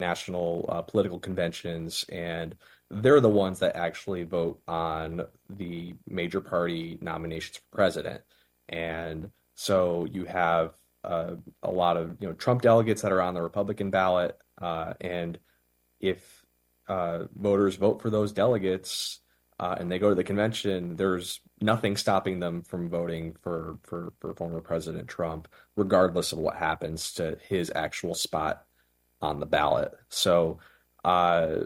national uh, political conventions, and they're the ones that actually vote on the major party nominations for president. And so you have uh, a lot of you know Trump delegates that are on the Republican ballot, uh, and if uh, voters vote for those delegates uh, and they go to the convention, there's nothing stopping them from voting for for for former President Trump, regardless of what happens to his actual spot on the ballot. So, uh,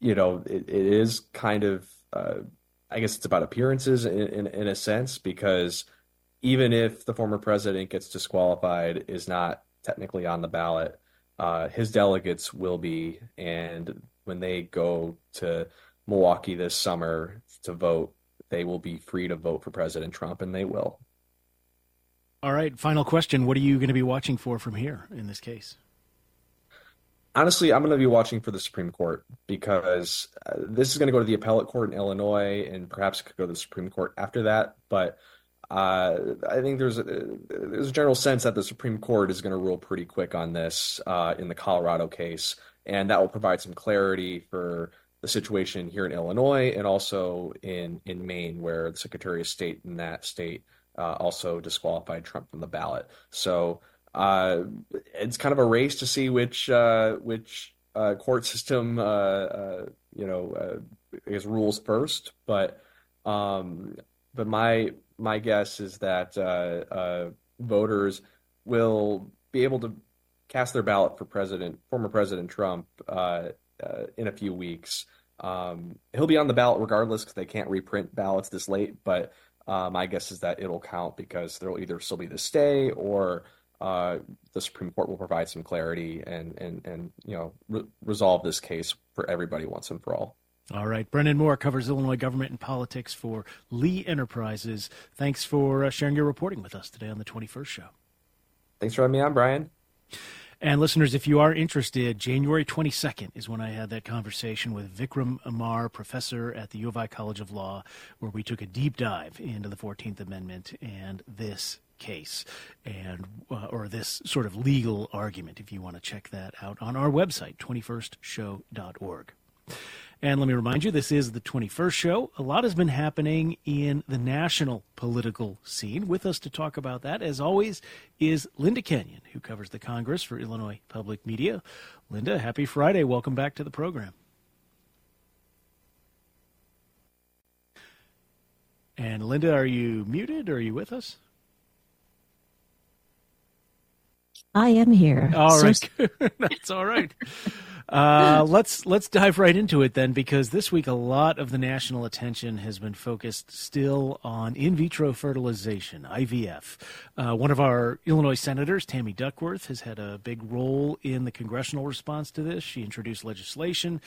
you know, it, it is kind of, uh, I guess it's about appearances in, in, in a sense, because even if the former president gets disqualified, is not technically on the ballot, uh, his delegates will be. And when they go to Milwaukee this summer to vote, they will be free to vote for President Trump, and they will. All right. Final question. What are you going to be watching for from here in this case? Honestly, I'm going to be watching for the Supreme Court because uh, this is going to go to the appellate court in Illinois, and perhaps it could go to the Supreme Court after that. But uh, I think there's a, there's a general sense that the Supreme Court is going to rule pretty quick on this uh, in the Colorado case, and that will provide some clarity for the situation here in Illinois and also in in Maine, where the Secretary of State in that state uh, also disqualified Trump from the ballot. So uh, it's kind of a race to see which uh, which uh, court system uh, uh, you know uh, I guess rules first. But um, but my my guess is that voters will be able to cast their ballot for president former President Trump in a few weeks. Um, he'll be on the ballot regardless because they can't reprint ballots this late. But my guess is that it'll count because there will either still be the stay or uh, the Supreme Court will provide some clarity and and and you know re- resolve this case for everybody once and for all. All right, Brenden Moore covers Illinois government and politics for Lee Enterprises. Thanks for uh, sharing your reporting with us today on the 21st show. Thanks for having me on, Brian. And listeners, if you are interested, January 22nd is when I had that conversation with Vikram Amar, professor at the U of I College of Law, where we took a deep dive into the 14th Amendment and this case and uh, or this sort of legal argument if you want to check that out on our website 21stshow.org and let me remind you, this is the 21st show. A lot has been happening in the national political scene. With us to talk about that, as always, is Linda Kenyon, who covers the Congress for Illinois Public Media. Linda, happy Friday. Welcome back to the program. And Linda, are you muted or are you with us? I am here. All right, so... that's all right. Uh, let's let's dive right into it then, because this week a lot of the national attention has been focused still on in vitro fertilization (IVF). Uh, one of our Illinois senators, Tammy Duckworth, has had a big role in the congressional response to this. She introduced legislation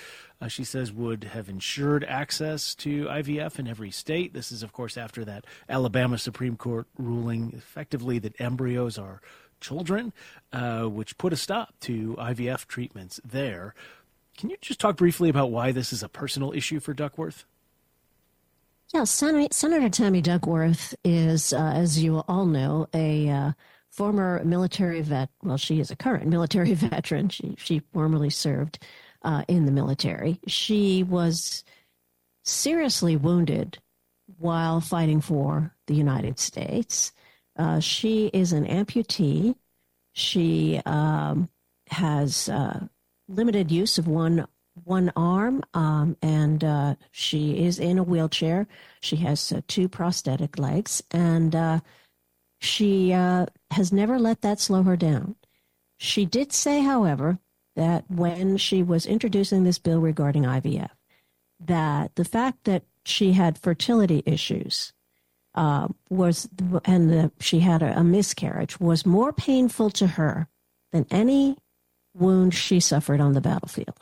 uh, she says would have ensured access to IVF in every state. This is, of course, after that Alabama Supreme Court ruling, effectively that embryos are children, uh, which put a stop to IVF treatments there. Can you just talk briefly about why this is a personal issue for Duckworth? Yeah, Sen- Senator Tammy Duckworth is, uh, as you all know, a uh, former military vet. Well, she is a current military veteran. She she formerly served uh, in the military. She was seriously wounded while fighting for the United States. Uh, she is an amputee. She um, has uh, limited use of one one arm, um, and uh, she is in a wheelchair. She has uh, two prosthetic legs, and uh, she uh, has never let that slow her down. She did say, however, that when she was introducing this bill regarding IVF, that the fact that she had fertility issues uh, was and she had a, a miscarriage was more painful to her than any wound she suffered on the battlefield.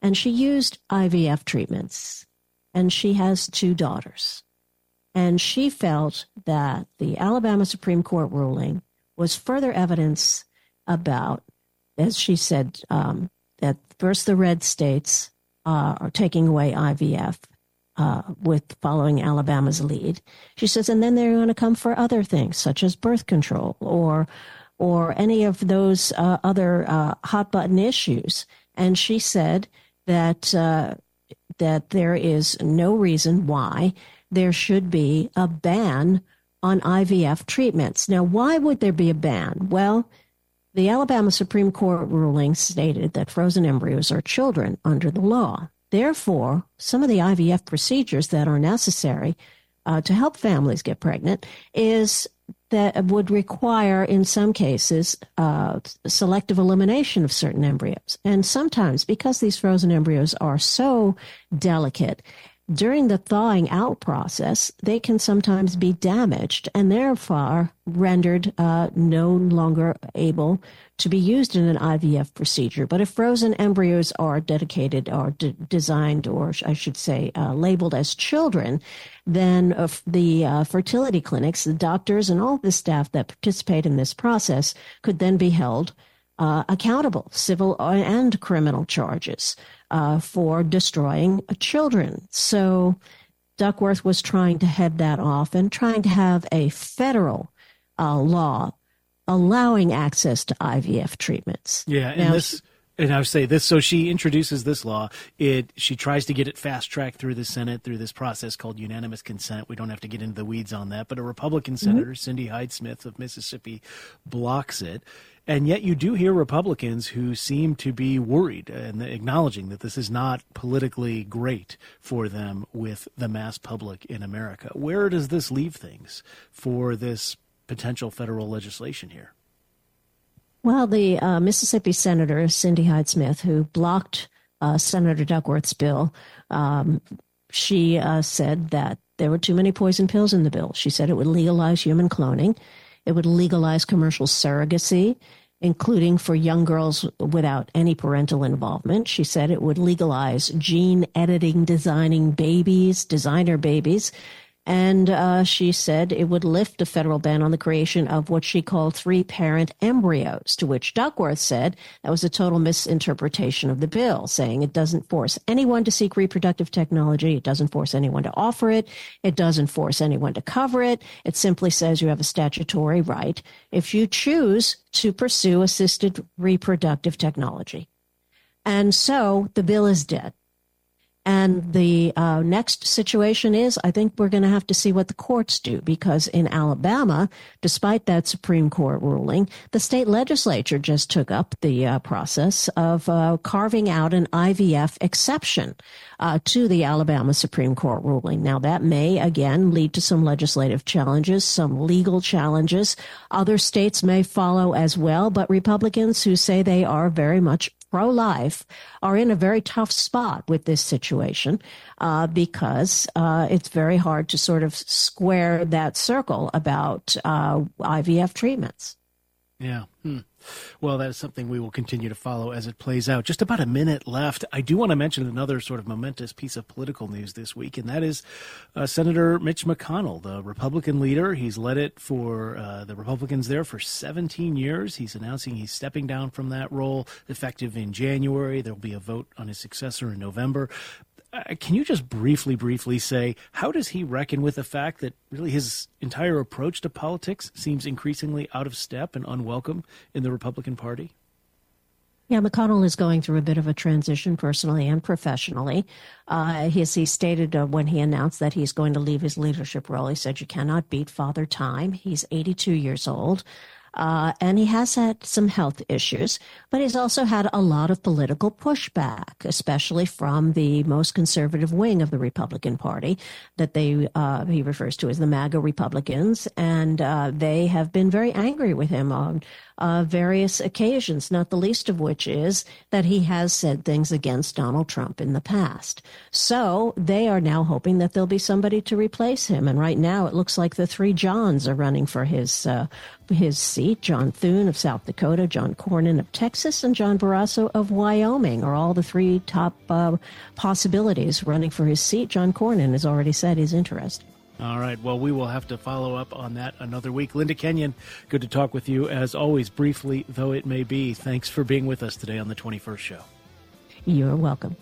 And she used IVF treatments, and she has two daughters. And she felt that the Alabama Supreme Court ruling was further evidence about, as she said, um, that first the red states uh, are taking away IVF uh, with following Alabama's lead. She says, and then they're going to come for other things such as birth control or or any of those uh, other uh, hot button issues. And she said that uh, that there is no reason why there should be a ban on IVF treatments. Now, why would there be a ban? Well, the Alabama Supreme Court ruling stated that frozen embryos are children under the law. Therefore, some of the IVF procedures that are necessary uh, to help families get pregnant is that would require, in some cases, uh, selective elimination of certain embryos. And sometimes, because these frozen embryos are so delicate, during the thawing out process, they can sometimes be damaged and therefore rendered uh, no longer able to be used in an IVF procedure. But if frozen embryos are dedicated or de- designed, or I should say, uh, labeled as children, then uh, the uh, fertility clinics, the doctors, and all the staff that participate in this process could then be held uh, accountable, civil and criminal charges uh, for destroying children. So Duckworth was trying to head that off and trying to have a federal uh, law allowing access to IVF treatments. Yeah, and now, this and I would say this. So she introduces this law. It she tries to get it fast tracked through the Senate through this process called unanimous consent. We don't have to get into the weeds on that, but a Republican mm-hmm. senator. Cindy Hyde Smith of Mississippi, blocks it. And yet, you do hear Republicans who seem to be worried and acknowledging that this is not politically great for them with the mass public in America. Where does this leave things for this potential federal legislation here? Well, the uh, Mississippi Senator, Cindy Hyde Smith, who blocked uh, Senator Duckworth's bill, um, she uh, said that there were too many poison pills in the bill. She said it would legalize human cloning, it would legalize commercial surrogacy, including for young girls without any parental involvement. She said it would legalize gene editing, designing babies, designer babies, and uh, she said it would lift a federal ban on the creation of what she called three parent embryos, to which Duckworth said that was a total misinterpretation of the bill, saying it doesn't force anyone to seek reproductive technology, it doesn't force anyone to offer it, it doesn't force anyone to cover it. It simply says you have a statutory right if you choose to pursue assisted reproductive technology. And so the bill is dead. And the uh, next situation is I think we're going to have to see what the courts do because in Alabama, despite that Supreme Court ruling, the state legislature just took up the uh, process of uh, carving out an IVF exception uh, to the Alabama Supreme Court ruling. Now, that may again lead to some legislative challenges, some legal challenges. Other states may follow as well, but Republicans who say they are very much pro life are in a very tough spot with this situation uh, because uh, it's very hard to sort of square that circle about uh, IVF treatments. Yeah. Hmm. Well, that is something we will continue to follow as it plays out. Just about a minute left. I do want to mention another sort of momentous piece of political news this week, and that is uh, Senator Mitch McConnell, the Republican leader. He's led it for uh, the Republicans there for 17 years. He's announcing he's stepping down from that role effective in January. There will be a vote on his successor in November. Uh, can you just briefly, briefly say how does he reckon with the fact that really his entire approach to politics seems increasingly out of step and unwelcome in the Republican Party? Yeah, McConnell is going through a bit of a transition personally and professionally. Uh, he, he stated uh, when he announced that he's going to leave his leadership role, he said, You cannot beat Father Time. He's 82 years old. Uh, and he has had some health issues, but he's also had a lot of political pushback, especially from the most conservative wing of the Republican Party, that they uh, he refers to as the MAGA Republicans, and uh, they have been very angry with him on uh, various occasions, not the least of which is that he has said things against Donald Trump in the past. So they are now hoping that there'll be somebody to replace him. And right now, it looks like the three Johns are running for his uh, his seat. John Thune of South Dakota, John Cornyn of Texas, and John Barrasso of Wyoming are all the three top uh, possibilities running for his seat. John Cornyn has already said he's interested. All right. Well, we will have to follow up on that another week. Linda Kenyon, good to talk with you as always, briefly though it may be. Thanks for being with us today on the 21st show. You're welcome.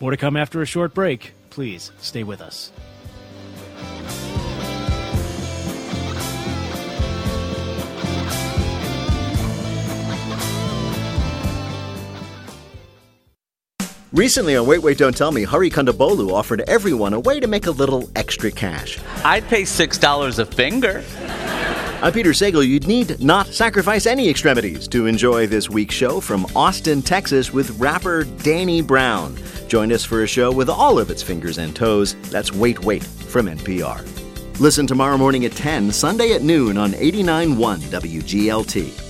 More to come after a short break. Please stay with us. Recently on Wait Wait Don't Tell Me, Hari Kondabolu offered everyone a way to make a little extra cash. I'd pay $6 a finger. I'm Peter Sagal. You'd need not sacrifice any extremities to enjoy this week's show from Austin, Texas with rapper Danny Brown. Join us for a show with all of its fingers and toes. That's Wait Wait from NPR. Listen tomorrow morning at 10, Sunday at noon on 89.1 WGLT.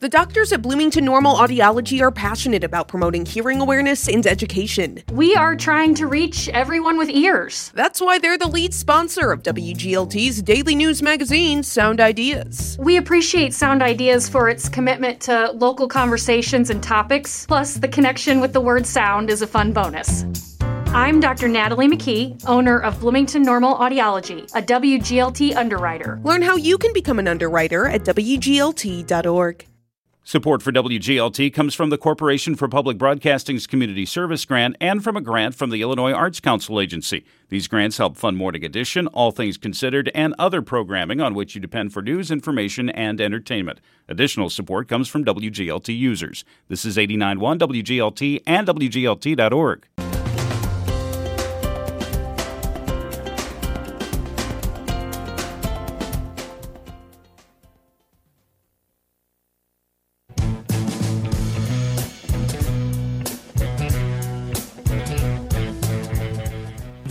The doctors at Bloomington Normal Audiology are passionate about promoting hearing awareness and education. We are trying to reach everyone with ears. That's why they're the lead sponsor of WGLT's daily news magazine, Sound Ideas. We appreciate Sound Ideas for its commitment to local conversations and topics, plus, the connection with the word sound is a fun bonus. I'm Dr. Natalie McKee, owner of Bloomington Normal Audiology, a WGLT underwriter. Learn how you can become an underwriter at WGLT.org. Support for WGLT comes from the Corporation for Public Broadcasting's Community Service Grant and from a grant from the Illinois Arts Council Agency. These grants help fund Morning Edition, All Things Considered, and other programming on which you depend for news, information, and entertainment. Additional support comes from WGLT users. This is 89.1 WGLT and WGLT.org.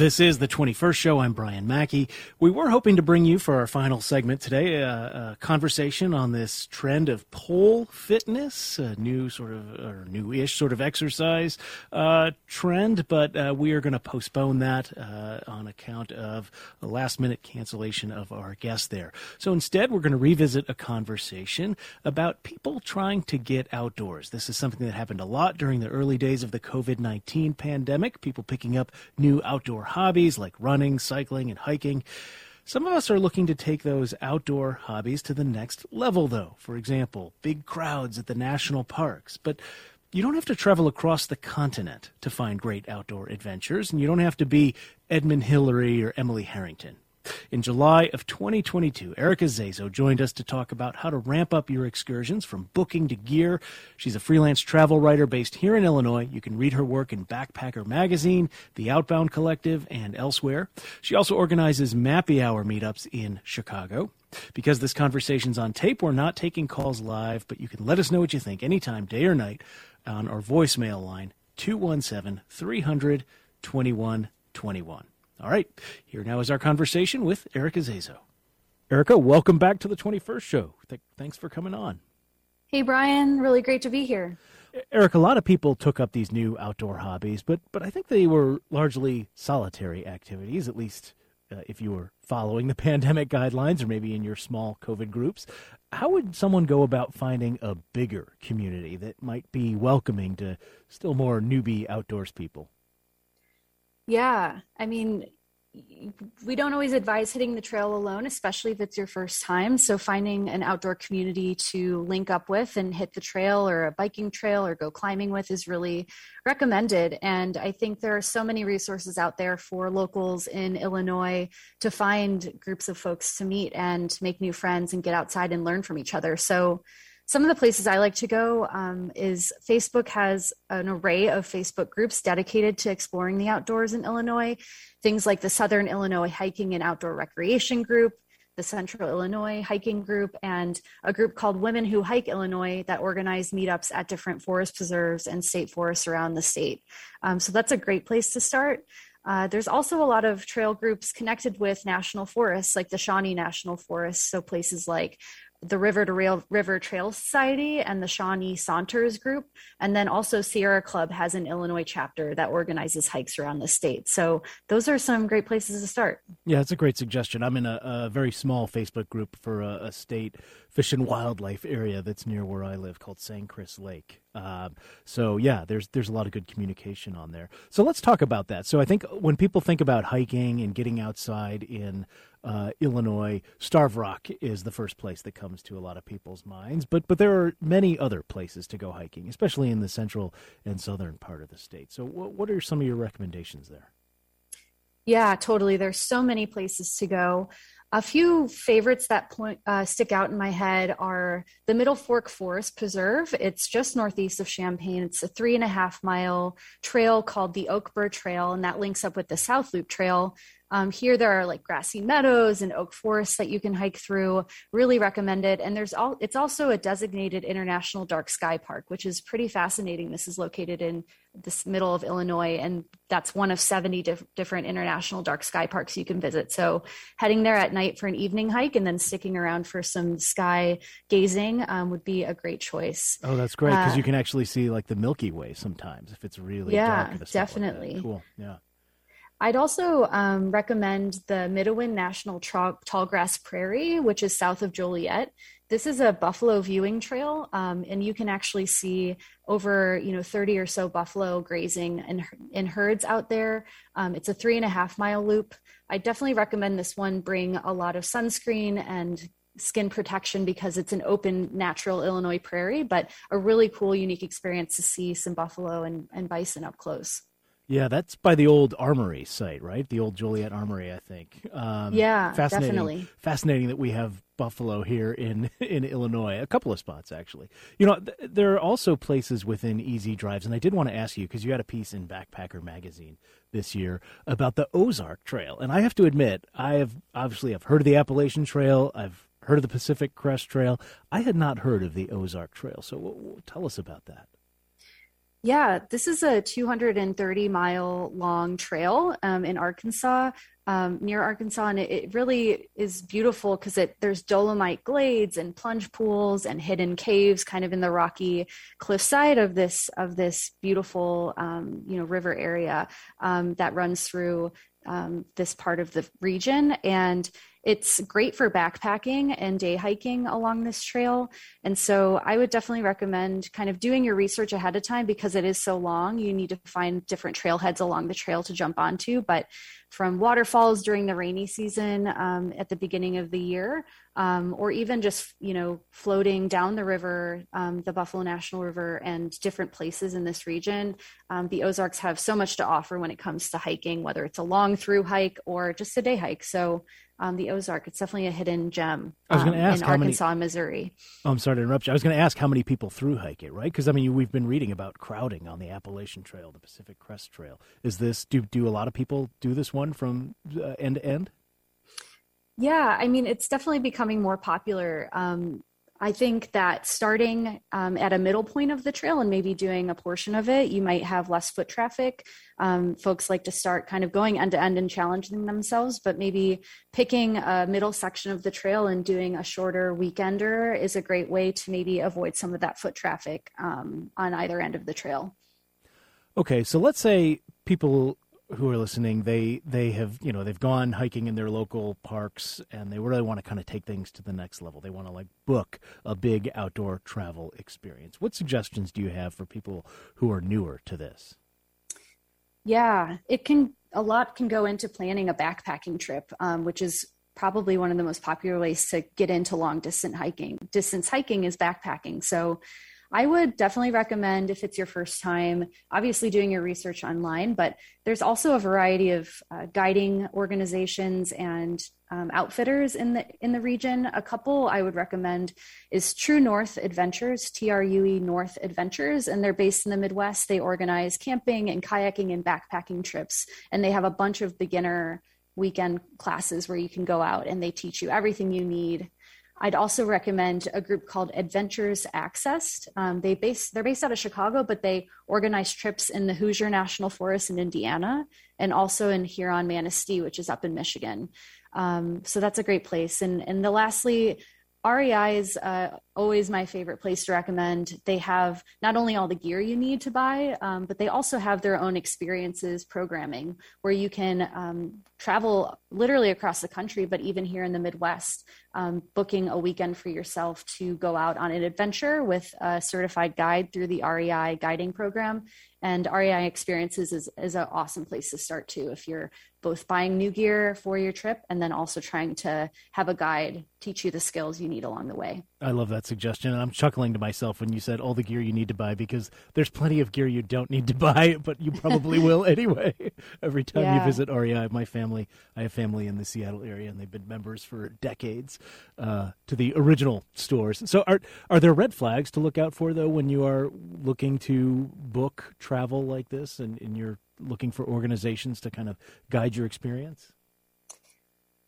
This is the 21st show. I'm Brian Mackey. We were hoping to bring you for our final segment today a, a conversation on this trend of pole fitness, a new sort of, or new-ish sort of exercise uh, trend, but uh, we are going to postpone that uh, on account of a last-minute cancellation of our guest there. So instead, we're going to revisit a conversation about people trying to get outdoors. This is something that happened a lot during the early days of the COVID-19 pandemic. People picking up new outdoor hobbies like running, cycling, and hiking. Some of us are looking to take those outdoor hobbies to the next level, though. For example, big crowds at the national parks. But you don't have to travel across the continent to find great outdoor adventures, and you don't have to be Edmund Hillary or Emily Harrington. In July of 2022, Erica Zazo joined us to talk about how to ramp up your excursions from booking to gear. She's a freelance travel writer based here in Illinois. You can read her work in Backpacker Magazine, The Outbound Collective, and elsewhere. She also organizes Mappy Hour meetups in Chicago. Because this conversation's on tape, we're not taking calls live, but you can let us know what you think anytime, day or night, on our voicemail line, 217 300 2121. All right, here now is our conversation with Erica Zazo. Erica, welcome back to the 21st show. Th- thanks for coming on. Hey, Brian. Really great to be here. Eric, a lot of people took up these new outdoor hobbies, but but I think they were largely solitary activities, at least uh, if you were following the pandemic guidelines or maybe in your small COVID groups. How would someone go about finding a bigger community that might be welcoming to still more newbie outdoors people? Yeah, I mean, we don't always advise hitting the trail alone, especially if it's your first time. So, finding an outdoor community to link up with and hit the trail or a biking trail or go climbing with is really recommended. And I think there are so many resources out there for locals in Illinois to find groups of folks to meet and make new friends and get outside and learn from each other. So, some of the places I like to go um, is Facebook has an array of Facebook groups dedicated to exploring the outdoors in Illinois. Things like the Southern Illinois Hiking and Outdoor Recreation Group, the Central Illinois Hiking Group, and a group called Women Who Hike Illinois that organize meetups at different forest preserves and state forests around the state. Um, so that's a great place to start. Uh, there's also a lot of trail groups connected with national forests, like the Shawnee National Forest. So places like the River to Rail River Trail Society and the Shawnee Saunters Group. And then also Sierra Club has an Illinois chapter that organizes hikes around the state. So those are some great places to start. Yeah, it's a great suggestion. I'm in a, a very small Facebook group for a, a, state fish and wildlife area that's near where I live called Sangchris Lake. Um, so yeah, there's there's a lot of good communication on there. So let's talk about that. So I think when people think about hiking and getting outside in uh, Illinois, Starved Rock is the first place that comes to a lot of people's minds. But but there are many other places to go hiking, especially in the central and southern part of the state. So what what are some of your recommendations there? Yeah, totally. There's so many places to go. A few favorites that point, uh, stick out in my head are the Middle Fork Forest Preserve. It's just northeast of Champaign. It's a three and a half mile trail called the Oak Burr Trail, and that links up with the South Loop Trail, um, here there are like grassy meadows and oak forests that you can hike through. Really recommend it. And there's all it's also a designated international dark sky park, which is pretty fascinating. This is located in this middle of Illinois, and that's one of 70 diff- different international dark sky parks you can visit. So heading there at night for an evening hike and then sticking around for some sky gazing um, would be a great choice. Oh, that's great because Uh, you can actually see like the Milky Way sometimes if it's really Yeah, dark. and stuff like definitely. Cool. Yeah. I'd also um, recommend the Midewin National Tra- Tallgrass Prairie, which is south of Joliet. This is a buffalo viewing trail, um, and you can actually see over you know 30 or so buffalo grazing in, in herds out there. Um, it's a three and a half mile loop. I definitely recommend this one. Bring a lot of sunscreen and skin protection because it's an open natural Illinois prairie, but a really cool, unique experience to see some buffalo and, and bison up close. Yeah, that's by the old Armory site, right? The old Joliet Armory, I think. Um, Yeah, fascinating, definitely. Fascinating that we have buffalo here in in Illinois. A couple of spots actually. You know, th- there are also places within easy drives, and I did want to ask you because you had a piece in Backpacker magazine this year about the Ozark Trail, and I have to admit, I have obviously I've heard of the Appalachian Trail, I've heard of the Pacific Crest Trail. I had not heard of the Ozark Trail, so w- w- tell us about that. Yeah, this is a 230 mile long trail um, in Arkansas, um, near Arkansas, and it, it really is beautiful because there's dolomite glades and plunge pools and hidden caves, kind of in the rocky cliffside of this of this beautiful um, you know river area um, that runs through um, this part of the region, and it's great for backpacking and day hiking along this trail. And so I would definitely recommend kind of doing your research ahead of time because it is so long. You need to find different trailheads along the trail to jump onto. But from waterfalls during the rainy season um, at the beginning of the year, um, or even just you know floating down the river, um, the Buffalo National River, and different places in this region, um, the Ozarks have so much to offer when it comes to hiking, whether it's a long through hike or just a day hike. So um, the Ozark, it's definitely a hidden gem I was gonna um, ask in how many- Arkansas and Missouri. Oh, I'm sorry to interrupt you. I was going to ask how many people through hike it, right? Because I mean, we've been reading about crowding on the Appalachian Trail, the Pacific Crest Trail. Is this do do a lot of people do this one from uh, end to end? Yeah, I mean, it's definitely becoming more popular. Um, I think that starting um, at a middle point of the trail and maybe doing a portion of it, you might have less foot traffic. Um, folks like to start kind of going end to end and challenging themselves, but maybe picking a middle section of the trail and doing a shorter weekender is a great way to maybe avoid some of that foot traffic um, on either end of the trail. Okay, so let's say people who are listening, they they have you know they've gone hiking in their local parks and they really want to kind of take things to the next level. They want to like book a big outdoor travel experience. What suggestions do you have for people who are newer to this? Yeah, it can, a lot can go into planning a backpacking trip, um, which is probably one of the most popular ways to get into long distance hiking. Distance hiking is backpacking. So I would definitely recommend if it's your first time, obviously doing your research online, but there's also a variety of uh, guiding organizations and um, outfitters in the in the region. A couple I would recommend is True North Adventures, T R U E North Adventures, and they're based in the Midwest. They organize camping and kayaking and backpacking trips, and they have a bunch of beginner weekend classes where you can go out and they teach you everything you need I'd also recommend a group called Adventures Accessed. Um, they base they're based out of Chicago, but they organize trips in the Hoosier National Forest in Indiana and also in Huron Manistee, which is up in Michigan. Um, so that's a great place. And and the lastly, REI is uh, always my favorite place to recommend. They have not only all the gear you need to buy, um, but they also have their own experiences programming where you can um, travel literally across the country, but even here in the Midwest, um, booking a weekend for yourself to go out on an adventure with a certified guide through the REI guiding program. And REI Experiences is, is an awesome place to start too if you're both buying new gear for your trip and then also trying to have a guide teach you the skills you need along the way. I love that suggestion. And I'm chuckling to myself when you said all the gear you need to buy because there's plenty of gear you don't need to buy, but you probably will anyway. Every time yeah. you visit REI, my family, I have family in the Seattle area and they've been members for decades uh, to the original stores. So are, are there red flags to look out for though when you are looking to book travel like this and, and you're looking for organizations to kind of guide your experience?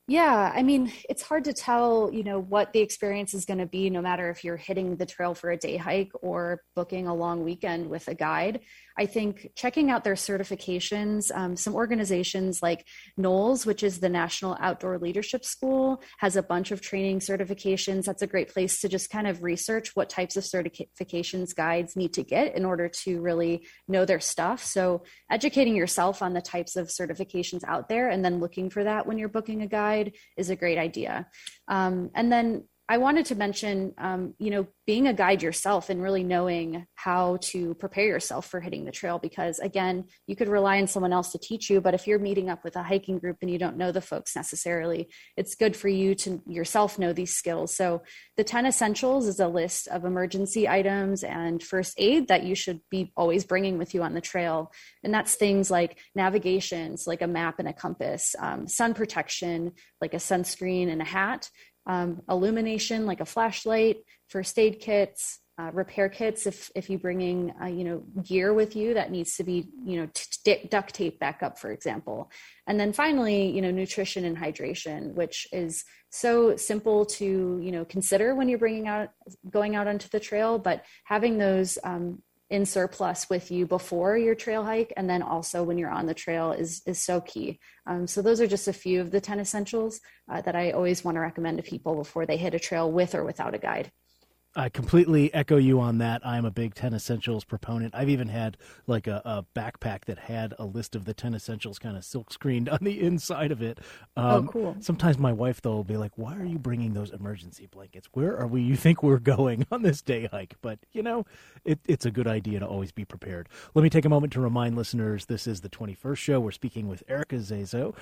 Yeah, I mean, it's hard to tell, you know, what the experience is going to be no matter if you're hitting the trail for a day hike or booking a long weekend with a guide. I think checking out their certifications, um, some organizations like NOLS, which is the National Outdoor Leadership School, has a bunch of training certifications. That's a great place to just kind of research what types of certifications guides need to get in order to really know their stuff. So, educating yourself on the types of certifications out there and then looking for that when you're booking a guide is a great idea. Um, and then I wanted to mention, um, you know, being a guide yourself and really knowing how to prepare yourself for hitting the trail. Because again, you could rely on someone else to teach you, but if you're meeting up with a hiking group and you don't know the folks necessarily, it's good for you to yourself know these skills. So the 10 essentials is a list of emergency items and first aid that you should be always bringing with you on the trail. And that's things like navigations, like a map and a compass, um, sun protection, like a sunscreen and a hat um, illumination like a flashlight, first aid kits, uh, repair kits if if you're bringing uh, you know gear with you that needs to be you know t- duct tape back up for example. And then finally you know nutrition and hydration which is so simple to you know consider when you're bringing out going out onto the trail but having those um, in surplus with you before your trail hike and then also when you're on the trail is is so key. Um, so those are just a few of the 10 essentials uh, that i always want to recommend to people before they hit a trail with or without a guide I completely echo you on that. I'm a big 10 essentials proponent. I've even had like a, a backpack that had a list of the 10 essentials kind of silk screened on the inside of it. Oh, um, oh, cool. Sometimes my wife, though, will be like, Why are you bringing those emergency blankets? Where are we? You think we're going on this day hike? But, you know, it, it's a good idea to always be prepared. Let me take a moment to remind listeners this is the 21st show. We're speaking with Erica Zazo,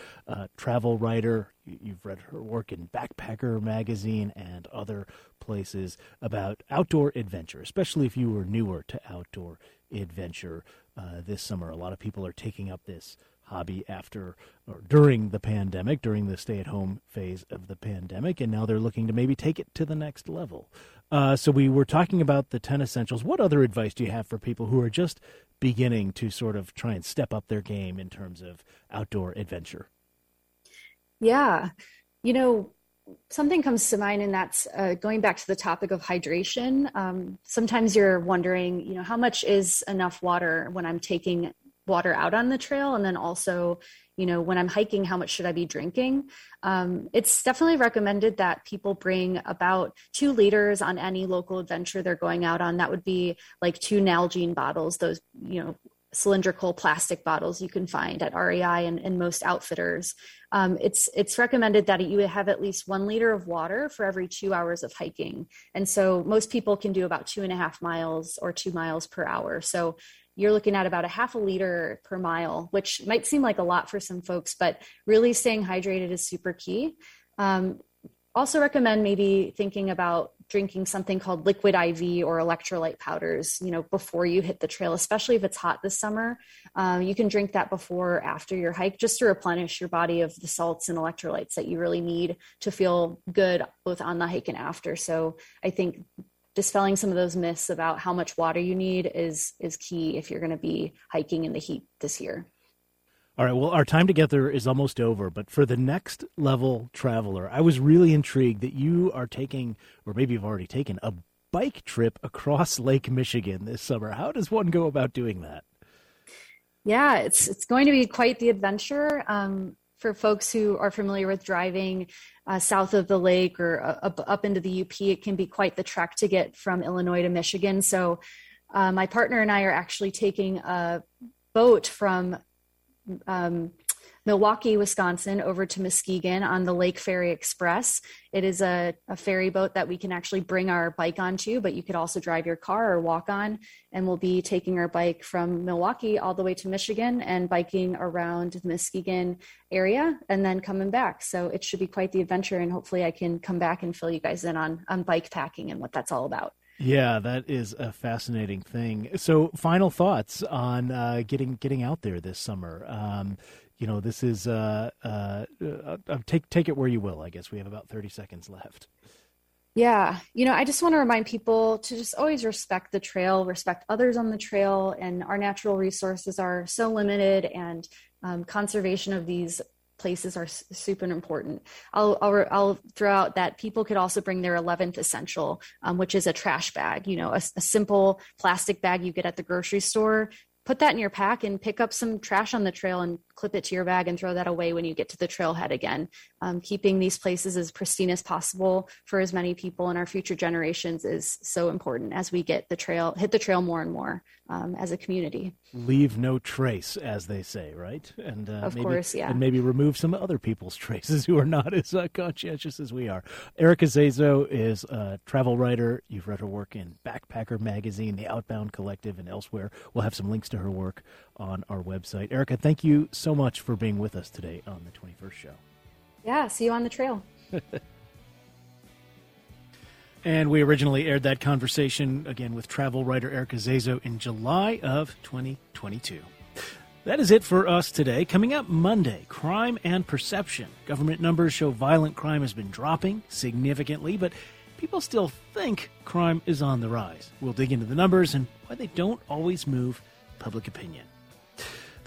travel writer. You've read her work in Backpacker magazine and other places about outdoor adventure, especially if you are newer to outdoor adventure uh, this summer. A lot of people are taking up this hobby after or during the pandemic, during the stay at home phase of the pandemic, and now they're looking to maybe take it to the next level. Uh, so, we were talking about the 10 essentials. What other advice do you have for people who are just beginning to sort of try and step up their game in terms of outdoor adventure? Yeah. You know, something comes to mind and that's uh, going back to the topic of hydration. Um, sometimes you're wondering you know how much is enough water when i'm taking water out on the trail? And then also you know when i'm hiking how much should i be drinking? Um, it's definitely recommended that people bring about two liters on any local adventure they're going out on. That would be like two nalgene bottles those you know cylindrical plastic bottles you can find at REI and, and most outfitters. Um, it's it's recommended that you have at least one liter of water for every two hours of hiking, and so most people can do about two and a half miles or two miles per hour. So you're looking at about a half a liter per mile, which might seem like a lot for some folks, but really staying hydrated is super key. Um, also recommend maybe thinking about drinking something called liquid IV or electrolyte powders, you know, before you hit the trail, especially if it's hot this summer. Um, you can drink that before or after your hike just to replenish your body of the salts and electrolytes that you really need to feel good both on the hike and after. So I think dispelling some of those myths about how much water you need is is key if you're going to be hiking in the heat this year. All right. Well, our time together is almost over, but for the next level traveler, I was really intrigued that you are taking, or maybe you've already taken, a bike trip across Lake Michigan this summer. How does one go about doing that? Yeah, it's it's going to be quite the adventure. Um, for folks who are familiar with driving uh, south of the lake or up, up into the UP, it can be quite the trek to get from Illinois to Michigan. So, uh, my partner and I are actually taking a boat from um, Milwaukee, Wisconsin, over to Muskegon on the Lake Ferry Express. It is a, a, ferry boat that we can actually bring our bike onto, but you could also drive your car or walk on. And we'll be taking our bike from Milwaukee all the way to Michigan and biking around the Muskegon area and then coming back. So it should be quite the adventure. And hopefully I can come back and fill you guys in on, on bike packing and what that's all about. Yeah, that is a fascinating thing. So, final thoughts on uh, getting getting out there this summer. Um, you know, this is uh, uh, uh, uh, take take it where you will. I guess we have about thirty seconds left. Yeah, you know, I just want to remind people to just always respect the trail, respect others on the trail, and our natural resources are so limited, and um, conservation of these places are super important. I'll, I'll, I'll throw out that people could also bring their 11th essential, um, which is a trash bag, you know, a, a simple plastic bag you get at the grocery store. Put that in your pack and pick up some trash on the trail and clip it to your bag and throw that away when you get to the trailhead again. Um, keeping these places as pristine as possible for as many people in our future generations is so important as we get the trail, hit the trail more and more um, as a community. Leave no trace, as they say, right? And uh, of maybe, course, yeah. And maybe remove some other people's traces who are not as uh, conscientious as we are. Erica Zazo is a travel writer. You've read her work in Backpacker Magazine, The Outbound Collective, and elsewhere. We'll have some links to her work on our website. Erica, thank you so much for being with us today on the 21st show. Yeah, see you on the trail. and we originally aired that conversation again with travel writer Erica Zazo in July of 2022. That is it for us today. Coming up Monday, crime and perception. Government numbers show violent crime has been dropping significantly, but people still think crime is on the rise. We'll dig into the numbers and why they don't always move public opinion.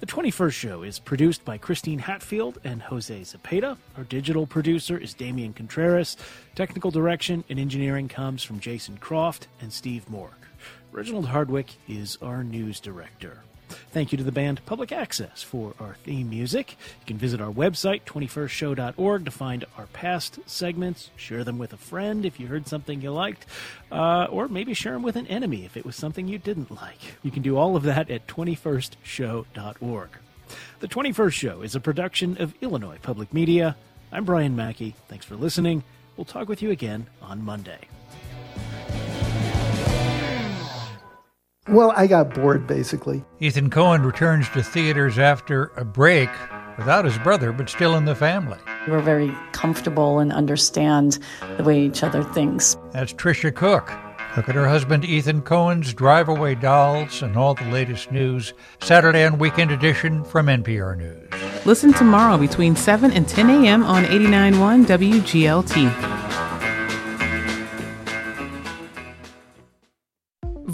The 21st show is produced by Christine Hatfield and Jose Zapeta. Our digital producer is Damian Contreras. Technical direction and engineering comes from Jason Croft and Steve Mork. Reginald Hardwick is our news director. Thank you to the band Public Access for our theme music. You can visit our website, 21stshow.org, to find our past segments. Share them with a friend if you heard something you liked, uh, or maybe share them with an enemy if it was something you didn't like. You can do all of that at 21stshow.org. The 21st Show is a production of Illinois Public Media. I'm Brian Mackey. Thanks for listening. We'll talk with you again on Monday. Well, I got bored basically. Ethan Coen returns to theaters after a break without his brother, but still in the family. We're very comfortable and understand the way each other thinks. That's Tricia Cooke. Look at her husband Ethan Coen's Drive Away Dolls and all the latest news. Saturday and weekend edition from NPR News. Listen tomorrow between 7 and 10 a.m. on 89.1 WGLT.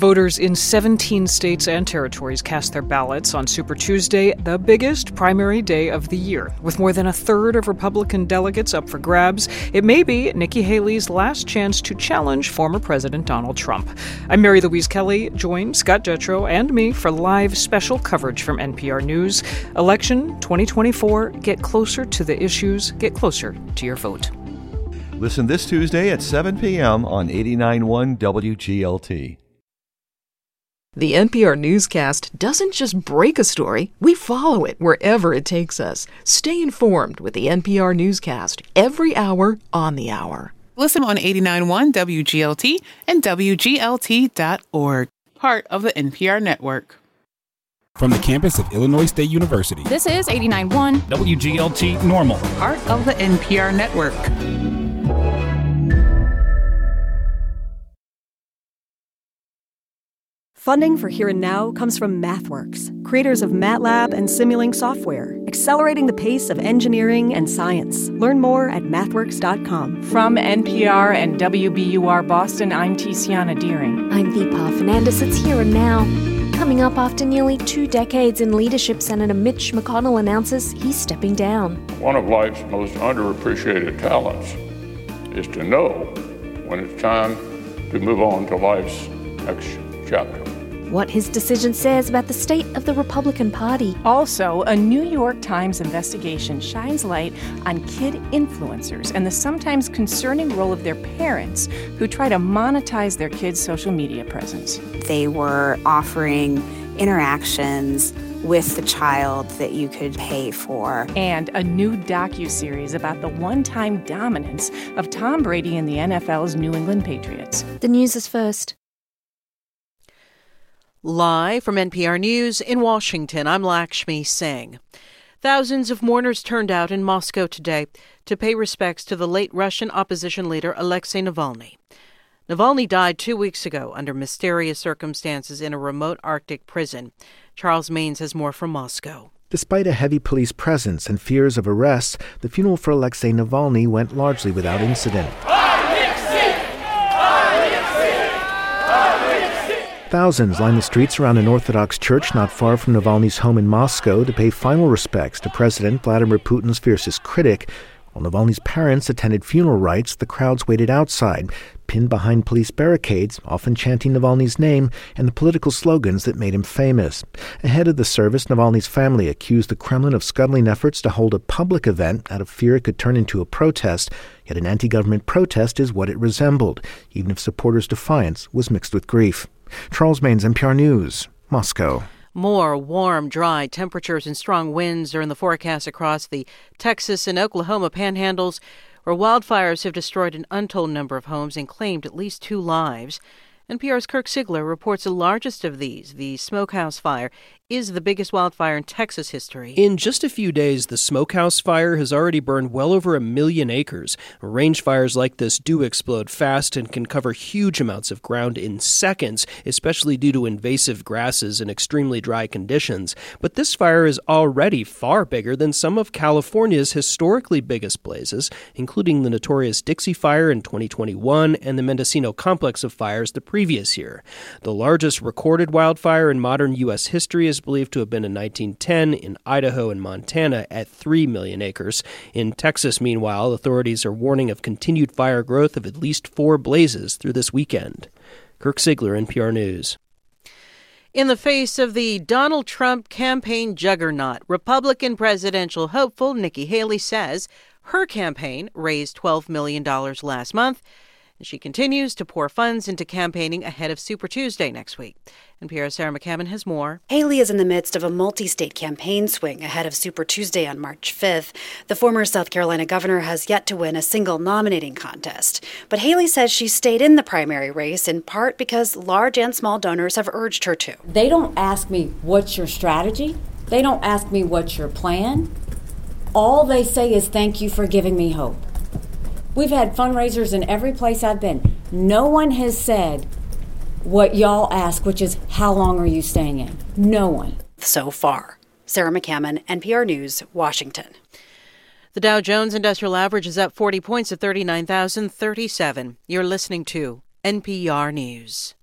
Voters in 17 states and territories cast their ballots on Super Tuesday, the biggest primary day of the year. With more than a third of Republican delegates up for grabs, it may be Nikki Haley's last chance to challenge former President Donald Trump. I'm Mary Louise Kelly. Join Scott Detrow and me for live special coverage from NPR News. Election 2024. Get closer to the issues, get closer to your vote. Listen this Tuesday at 7 p.m. on 89.1 WGLT. The NPR newscast doesn't just break a story, we follow it wherever it takes us. Stay informed with the NPR newscast every hour on the hour. Listen on 89.1 WGLT and WGLT.org, part of the NPR network. From the campus of Illinois State University. This is 89.1 WGLT Normal, part of the NPR network. Funding for Here and Now comes from MathWorks, creators of MATLAB and Simulink software, accelerating the pace of engineering and science. Learn more at mathworks.com. From NPR and WBUR Boston, I'm Tiziana Dearing. I'm Deepa Fernandes. It's Here and Now. Coming up after nearly two decades in leadership, Senator Mitch McConnell announces he's stepping down. One of life's most underappreciated talents is to know when it's time to move on to life's next chapter what his decision says about the state of the Republican Party. Also, a New York Times investigation shines light on kid influencers and the sometimes concerning role of their parents who try to monetize their kids' social media presence. They were offering interactions with the child that you could pay for. And a new docu-series about the one-time dominance of Tom Brady and the NFL's New England Patriots. The news is first. Live from NPR News in Washington, I'm Lakshmi Singh. Thousands of mourners turned out in Moscow today to pay respects to the late Russian opposition leader Alexei Navalny. Navalny died two weeks ago under mysterious circumstances in a remote Arctic prison. Charles Maynes has more from Moscow. Despite a heavy police presence and fears of arrests, the funeral for Alexei Navalny went largely without incident. Thousands lined the streets around an Orthodox church not far from Navalny's home in Moscow to pay final respects to President Vladimir Putin's fiercest critic. While Navalny's parents attended funeral rites, the crowds waited outside, pinned behind police barricades, often chanting Navalny's name and the political slogans that made him famous. Ahead of the service, Navalny's family accused the Kremlin of scuttling efforts to hold a public event out of fear it could turn into a protest. Yet an anti government protest is what it resembled, even if supporters' defiance was mixed with grief. Charles Maynes, NPR News, Moscow. More warm, dry temperatures and strong winds are in the forecast across the Texas and Oklahoma panhandles, where wildfires have destroyed an untold number of homes and claimed at least two lives. NPR's Kirk Siegler reports the largest of these, the Smokehouse Fire, is the biggest wildfire in Texas history. In just a few days, the Smokehouse Fire has already burned well over a million acres. Range fires like this do explode fast and can cover huge amounts of ground in seconds, especially due to invasive grasses and extremely dry conditions. But this fire is already far bigger than some of California's historically biggest blazes, including the notorious Dixie Fire in 2021 and the Mendocino complex of fires the previous year. The largest recorded wildfire in modern U.S. history is believed to have been in 1910 in Idaho and Montana at 3 million acres. In Texas, meanwhile, authorities are warning of continued fire growth of at least four blazes through this weekend. Kirk Siegler, NPR News. In the face of the Donald Trump campaign juggernaut, Republican presidential hopeful Nikki Haley says her campaign raised $12 million last month and she continues to pour funds into campaigning ahead of Super Tuesday next week. NPR's Sarah McCammon has more. Haley is in the midst of a multi state campaign swing ahead of Super Tuesday on March 5th. The former South Carolina governor has yet to win a single nominating contest. But Haley says she stayed in the primary race in part because large and small donors have urged her to. They don't ask me, What's your strategy? They don't ask me, What's your plan? All they say is, Thank you for giving me hope. We've had fundraisers in every place I've been. No one has said what y'all ask, which is, how long are you staying in? No one. So far. Sarah McCammon, NPR News, Washington. The Dow Jones Industrial Average is up 40 points at 39,037. You're listening to NPR News.